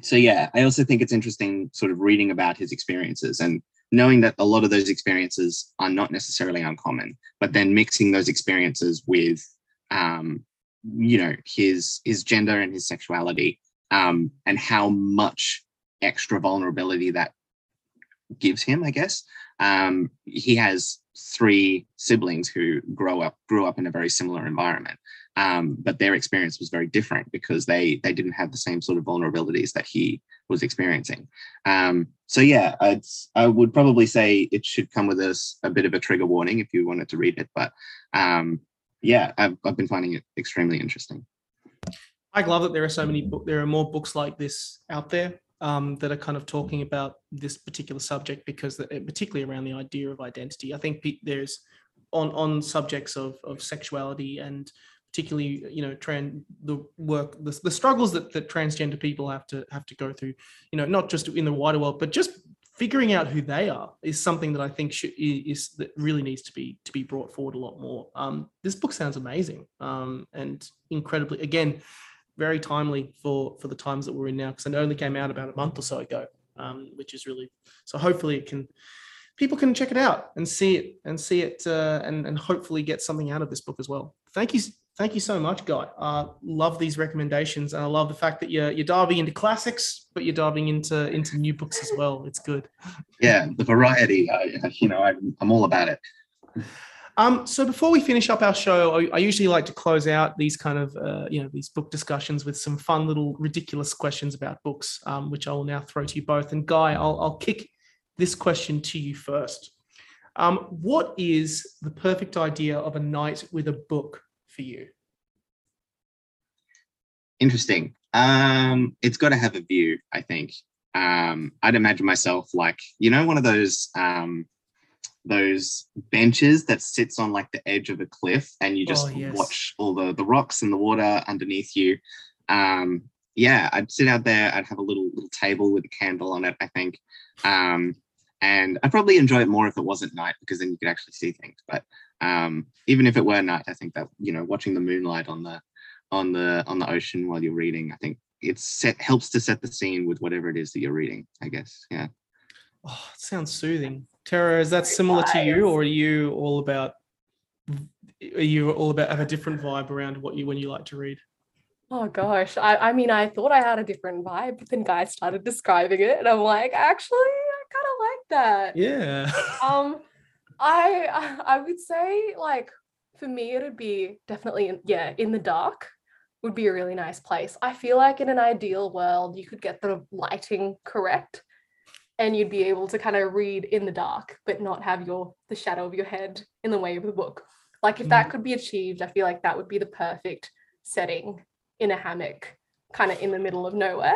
so yeah, I also think it's interesting sort of reading about his experiences and knowing that a lot of those experiences are not necessarily uncommon, but then mixing those experiences with, um, you know, his his gender and his sexuality, um, and how much extra vulnerability that gives him, I guess. Um, he has three siblings who grow up grew up in a very similar environment, um, but their experience was very different because they they didn't have the same sort of vulnerabilities that he was experiencing. Um, so yeah, I'd, I would probably say it should come with us a bit of a trigger warning if you wanted to read it, but um, yeah, I've, I've been finding it extremely interesting. I love that there are so many book. There are more books like this out there um, that are kind of talking about this particular subject because, the, particularly around the idea of identity, I think there's on on subjects of of sexuality and particularly you know trans the work the, the struggles that that transgender people have to have to go through. You know, not just in the wider world, but just figuring out who they are is something that I think should, is that really needs to be to be brought forward a lot more. Um, this book sounds amazing um, and incredibly again very timely for for the times that we're in now because it only came out about a month or so ago, um, which is really so. Hopefully, it can people can check it out and see it and see it uh, and and hopefully get something out of this book as well. Thank you. Thank you so much, Guy. Uh, love these recommendations, and I love the fact that you're you're diving into classics, but you're diving into into new books as well. It's good. Yeah, the variety, I, you know, I'm, I'm all about it. Um, so before we finish up our show, I, I usually like to close out these kind of, uh, you know, these book discussions with some fun little ridiculous questions about books, um, which I will now throw to you both. And Guy, I'll, I'll kick this question to you first. Um, what is the perfect idea of a night with a book for you? Interesting. Um, it's got to have a view, I think. Um, I'd imagine myself like, you know, one of those um, those benches that sits on like the edge of a cliff and you just Oh, yes. watch all the the rocks and the water underneath you. Um, yeah, I'd sit out there, I'd have a little little table with a candle on it, I think. Um, and I'd probably enjoy it more if it wasn't night because then you could actually see things. But um, even if it were night, I think that you know, watching the moonlight on the on the on the ocean while you're reading, I think it set helps to set the scene with whatever it is that you're reading. I guess, yeah. Oh, it sounds soothing. Tara, is that similar to you, or are you all about? Are you all about have a different vibe around what you when you like to read? Oh gosh, I, I mean, I thought I had a different vibe, but then guys started describing it, and I'm like, actually, I kind of like that. Yeah. Um, I I would say like for me it'd be definitely in, yeah in the dark. would be a really nice place. I feel like in an ideal world, you could get the lighting correct and you'd be able to kind of read in the dark, but not have your the shadow of your head in the way of the book. Like if that could be achieved, I feel like that would be the perfect setting in a hammock, kind of in the middle of nowhere.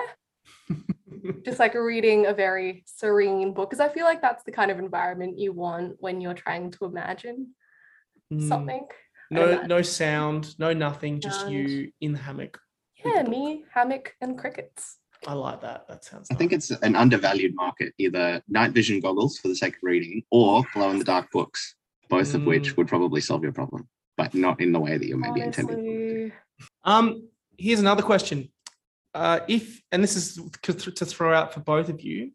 Just like reading a very serene book, because I feel like that's the kind of environment you want when you're trying to imagine Mm. something. No, no sound, no nothing, just Sound. you in the hammock. Yeah, me, hammock, and crickets. I like that. That sounds. I think it's an undervalued market, either night vision goggles for the sake of reading or glow in the dark books, both of which Mm. would probably solve your problem, but not in the way that you're maybe intending. Honestly, Um, here's another question. Uh, if and this is to throw out for both of you,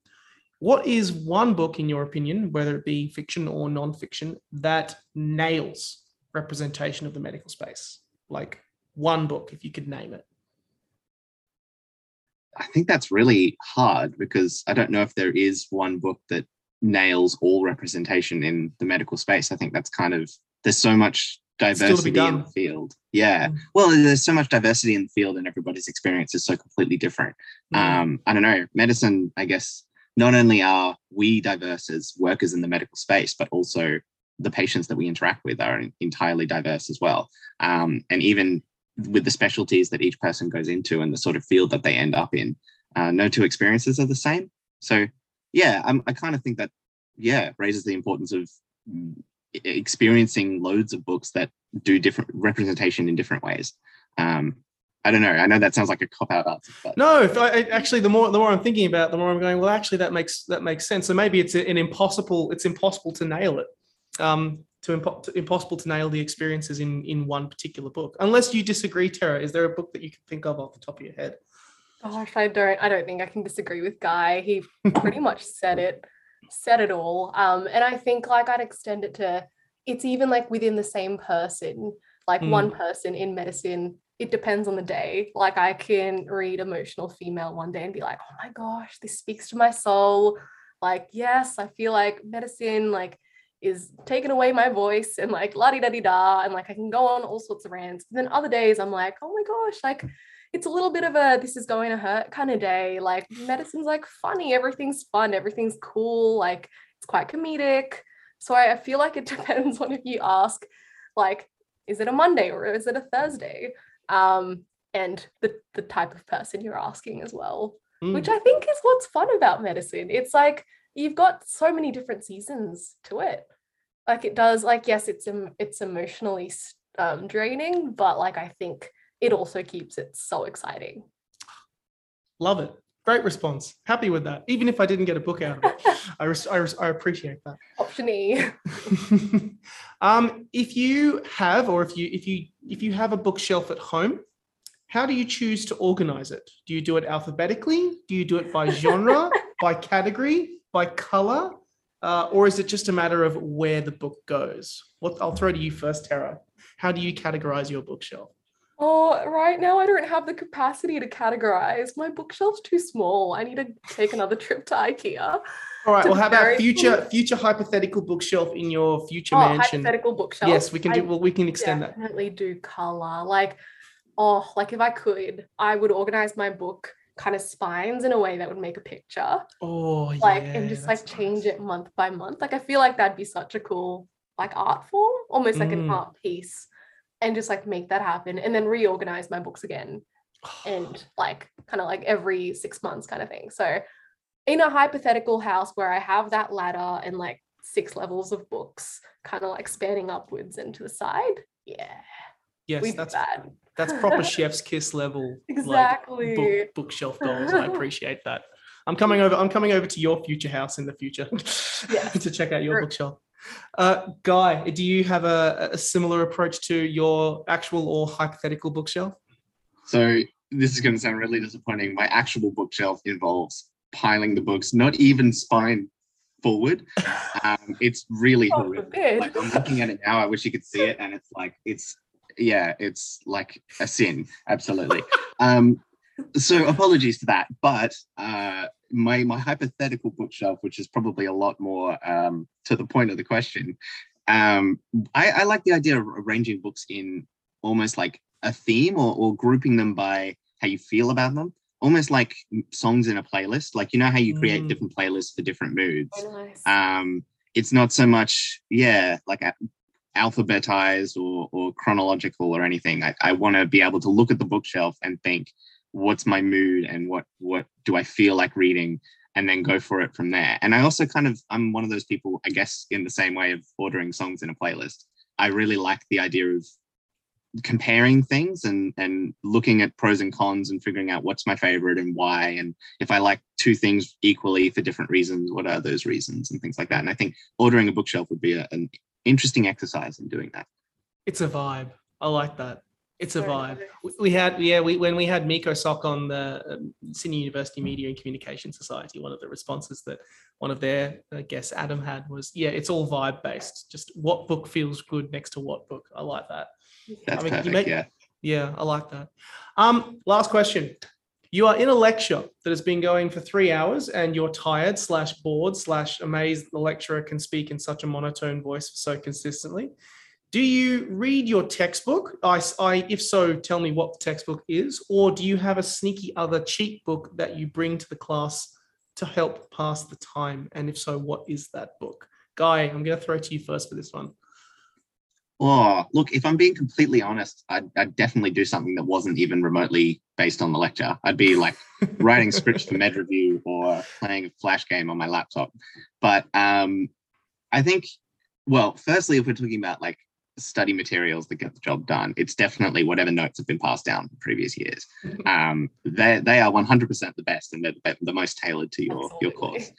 what is one book in your opinion, whether it be fiction or non-fiction, that nails representation of the medical space? Like one book, if you could name it. I think that's really hard because I don't know if there is one book that nails all representation in the medical space. I think that's kind of there's so much Still to be diversity in the field. Yeah. Mm. Well, there's so much diversity in the field and everybody's experience is so completely different. Mm. Um, I don't know. Medicine, I guess, not only are we diverse as workers in the medical space, but also the patients that we interact with are entirely diverse as well. Um, and even with the specialties that each person goes into and the sort of field that they end up in, uh, no two experiences are the same. So, yeah, I'm, I kind of think that, yeah, raises the importance of experiencing loads of books that do different representation in different ways. Um, I don't know. I know that sounds like a cop out answer, but No, I- actually, the more the more I'm thinking about, it, the more I'm going. Well, actually, that makes that makes sense. So maybe it's an impossible. It's impossible to nail it. Um, to, impo- to impossible to nail the experiences in in one particular book, unless you disagree. Tara, is there a book that you can think of off the top of your head? Gosh, I don't I don't think I can disagree with Guy. He pretty much said it, said it all. Um, and I think like I'd extend it to it's even like within the same person, like Mm. one person in medicine, it depends on the day. Like I can read emotional female one day and be like, oh my gosh, this speaks to my soul. Like, yes, I feel like medicine like is taking away my voice and like la di da di da and like I can go on all sorts of rants. And then other days I'm like, oh my gosh, like it's a little bit of a this is going to hurt kind of day. Like medicine's like funny, everything's fun, everything's cool, like it's quite comedic. So I, I feel like it depends on if you ask, like, is it a Monday or is it a Thursday? Um, and the the type of person you're asking as well, Mm. which I think is what's fun about medicine. It's like you've got so many different seasons to it. Like it does, like yes, it's it's emotionally um, draining, but like I think it also keeps it so exciting. Love it. Great response. Happy with that. Even if I didn't get a book out of it, I res- I, res- I appreciate that. Option E. um, if you have, or if you if you if you have a bookshelf at home, how do you choose to organize it? Do you do it alphabetically? Do you do it by genre, by category, by color, uh, or is it just a matter of where the book goes? What I'll throw to you first, Tara. How do you categorize your bookshelf? Oh, right now I don't have the capacity to categorize. My bookshelf's too small. I need to take another trip to IKEA. All right. Well, how about future future hypothetical bookshelf in your future Oh, mansion? hypothetical bookshelf. Yes, we can do. I Well, we can extend that. definitely do color. Like, oh, like if I could, I would organize my book kind of spines in a way that would make a picture. Oh, Like, yeah, and just like change nice. it month by month. Like, I feel like that'd be such a cool like art form, almost like an Mm. art piece, and just like make that happen, and then reorganize my books again and like kind of like every six months kind of thing. So in a hypothetical house where I have that ladder and like six levels of books kind of like spanning upwards and to the side. Yeah, yes, that's that. That's proper chef's kiss level. like, Exactly. book, bookshelf goals. I appreciate that. I'm coming over. I'm coming over to your future house in the future Yes. to check out your Sure. bookshelf. Uh, Guy, do you have a, a similar approach to your actual or hypothetical bookshelf? So this is going to sound really disappointing. My actual bookshelf involves piling the books, not even spine forward. Um, it's really God horrific. Like I'm looking at it now. I wish you could see it, and it's like it's yeah, it's like a sin. Absolutely. Um, so apologies to that, but uh, my my hypothetical bookshelf, which is probably a lot more um, to the point of the question, um, I, I like the idea of arranging books in almost like a theme or, or grouping them by how you feel about them almost like songs in a playlist like you know how you create Mm. different playlists for different moods Oh, nice. um it's not so much yeah like alphabetized or or chronological or anything. I, I want to be able to look at the bookshelf and think what's my mood and what what do i feel like reading? And then go for it from there. And i also kind of i'm one of those people i guess in the same way of ordering songs in a playlist. I really like the idea of comparing things and and looking at pros and cons and figuring out what's my favorite and why. And if i like two things equally for different reasons what are those reasons and things like that. And i think ordering a bookshelf would be a, an interesting exercise in doing that It's a vibe. I like that. It's a vibe. We- We had, yeah, we when we had Miko Sock on the um, Sydney University Media and Communication Society, one of the responses that one of their uh, guests, Adam, had was, yeah, it's all vibe based. Just what book feels good next to what book. I like that. that's I mean, you perfect make- yeah Yeah, I like that. Um, last question. You are in a lecture that has been going for three hours and you're tired slash bored slash amazed the lecturer can speak in such a monotone voice so consistently. Do you read your textbook? I, I, if so, tell me what the textbook is, or do you have a sneaky other cheat book that you bring to the class to help pass the time? And if so, what is that book? Guy, I'm going to throw to you first for this one. Oh, look, if I'm being completely honest, I'd, I'd definitely do something that wasn't even remotely based on the lecture. I'd be like writing scripts for Med Revue or playing a Flash game on my laptop. But um, I think, well, firstly, if we're talking about like study materials that get the job done, it's definitely whatever notes have been passed down from previous years. Um, they, they are 100% the best and they're the, most tailored to your, your course.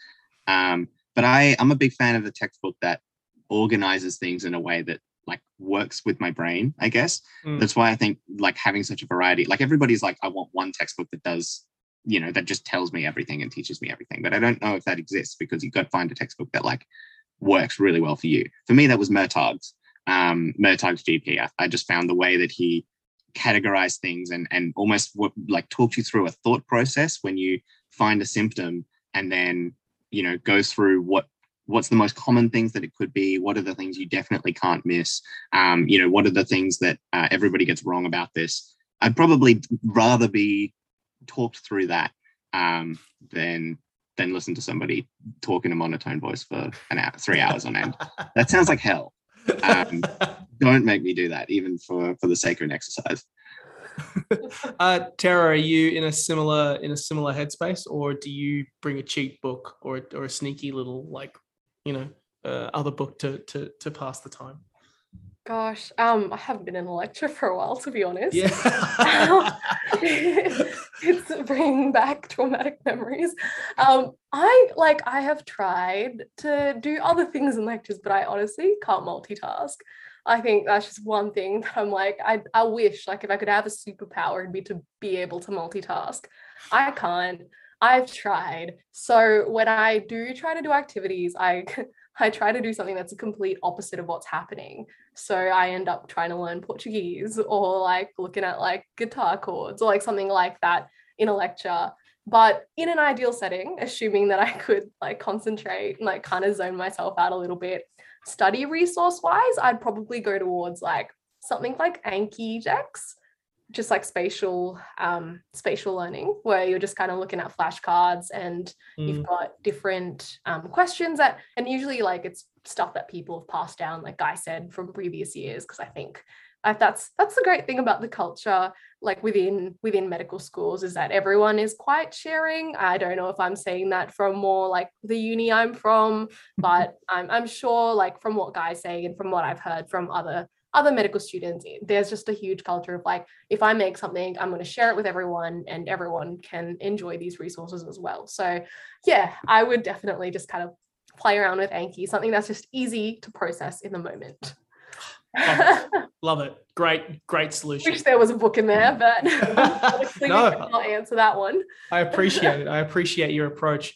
Um, but I, I'm a big fan of the textbook that organizes things in a way that like works with my brain, I guess. Mm. That's why I think like having such a variety, like everybody's like, I want one textbook that does, you know, that just tells me everything and teaches me everything. But I don't know if that exists because you've got to find a textbook that like works really well for you. For me, that was Murtagh's, um, Murtagh's GP. I, I just found the way that he categorized things and and almost what, like talked you through a thought process when you find a symptom and then you know go through what what's the most common things that it could be? What are the things you definitely can't miss? Um, you know what are the things that uh, everybody gets wrong about this? I'd probably rather be talked through that um, than than listen to somebody talk in a monotone voice for an hour three hours on end. That sounds like hell. Um, don't make me do that even for for the sake of an exercise. Uh, Tara, are you in a similar in a similar headspace, or do you bring a cheat book or or a sneaky little like you know uh, other book to to to pass the time? Gosh, um, I haven't been in a lecture for a while, to be honest. Yeah. it's bringing back traumatic memories. Um, I like I have tried to do other things in lectures, but I honestly can't multitask. I think that's just one thing that I'm like, I, I wish like if I could have a superpower, it'd be to be able to multitask. I can't. I've tried. So when I do try to do activities, I I try to do something that's a complete opposite of what's happening. So I end up trying to learn Portuguese or like looking at like guitar chords or like something like that in a lecture. But in an ideal setting, assuming that I could like concentrate and like kind of zone myself out a little bit, study resource wise, I'd probably go towards like something like Anki Jex, just like spatial um spatial learning where you're just kind of looking at flashcards and Mm, you've got different um, questions that and usually like it's stuff that people have passed down like guy said from previous years because i think I, that's that's the great thing about the culture like within within medical schools is that everyone is quite sharing. I don't know if i'm saying that from more like the uni i'm from but i'm, I'm sure like from what guys saying and from what i've heard from other other medical students there's just a huge culture of like if i make something i'm going to share it with everyone and everyone can enjoy these resources as well so yeah i would definitely just kind of play around with anki something that's just easy to process in the moment Love Love it. Great, great solution. wish there was a book in there but No. cannot answer that one I appreciate it. I appreciate your approach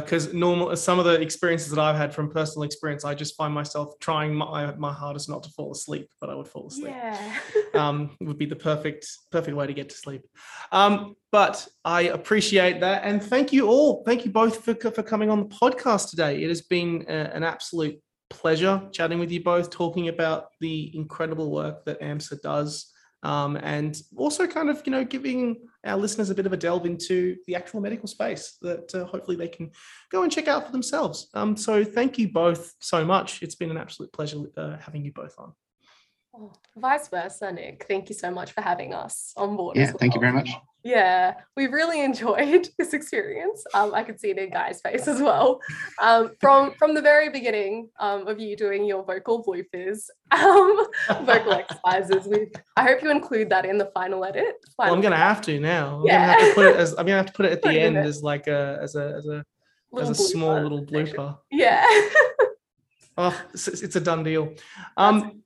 because normal some of the experiences that I've had from personal experience, I just find myself trying my, my hardest not to fall asleep, but I would fall asleep. yeah um, would be the perfect perfect way to get to sleep. Um, but I appreciate that, and thank you all. Thank you both for for coming on the podcast today. It has been a- an absolute pleasure chatting with you both, talking about the incredible work that AMSA does um, and also kind of you know giving our listeners a bit of a delve into the actual medical space that uh, hopefully they can go and check out for themselves. Um, so thank you both so much. It's been an absolute pleasure uh, having you both on. Oh, vice versa, Nick. Thank you so much for having us on board. Yeah, as thank you very much. Yeah, we've really enjoyed this experience. Um, I could see it in Guy's face as well. Um, from from the very beginning um, of you doing your vocal bloopers, um, vocal exercises. We, I hope you include that in the final edit. Well, I'm gonna have to now. I'm Yeah. gonna have to put it as I'm gonna have to put it at the end as like a as a as a as little a small little blooper. Yeah. Oh, it's, it's a done deal. Um,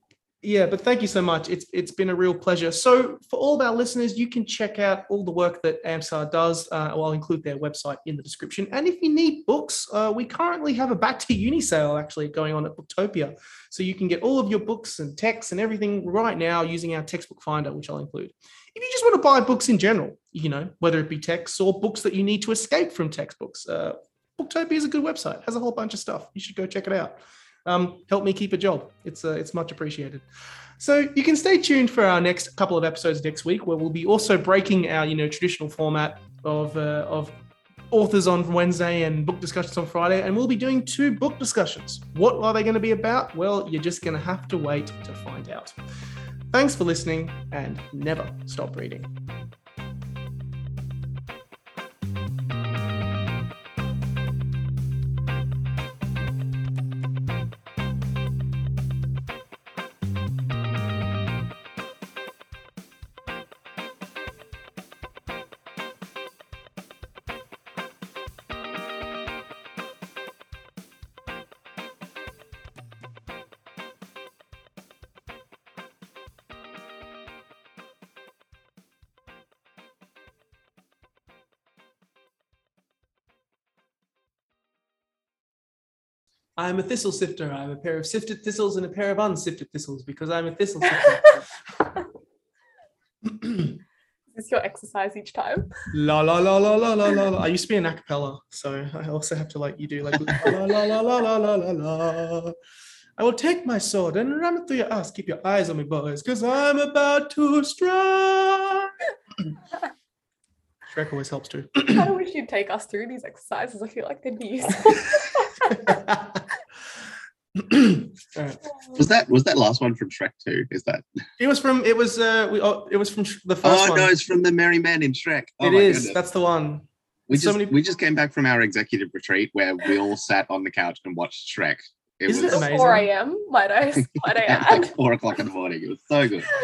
yeah, but thank you so much. It's it's been a real pleasure. So for all of our listeners, you can check out all the work that AMSA does. Uh, I'll include their website in the description. And if you need books, uh, we currently have a back to uni sale actually going on at Booktopia. So you can get all of your books and texts and everything right now using our textbook finder, which I'll include. If you just want to buy books in general, you know, whether it be texts or books that you need to escape from textbooks, uh, Booktopia is a good website. Has a whole bunch of stuff. You should go check it out um, help me keep a job. It's uh, it's much appreciated. So you can stay tuned for our next couple of episodes next week, where we'll be also breaking our you know traditional format of uh, of authors on Wednesday and book discussions on Friday, and we'll be doing two book discussions. What are they going to be about? Well, you're just going to have to wait to find out. Thanks for listening, and never stop reading. I'm a thistle sifter. I'm a pair of sifted thistles and a pair of unsifted thistles because I'm a thistle sifter. Is this your exercise each time? la la la la la la la. la. I used to be an acapella, so I also have to like you do like la la la la la la la la. I will take my sword and ram it through your ass. Keep your eyes on me, boys, because I'm about to strike. Shrek always helps too. I wish you'd take us through these exercises. I feel like they'd be useful. All right. Was that was that last one from Shrek 2? Is that? It was from it was uh we oh, it was from Sh- the first Oh one. no, it's from the Merry Men in Shrek. Oh It my is. goodness. That's the one. we so just many- we just came back from our executive retreat where we all sat on the couch and watched Shrek. It Isn't was it amazing? 4 a.m. Might I, might I at add? like four o'clock in the morning. It was so good.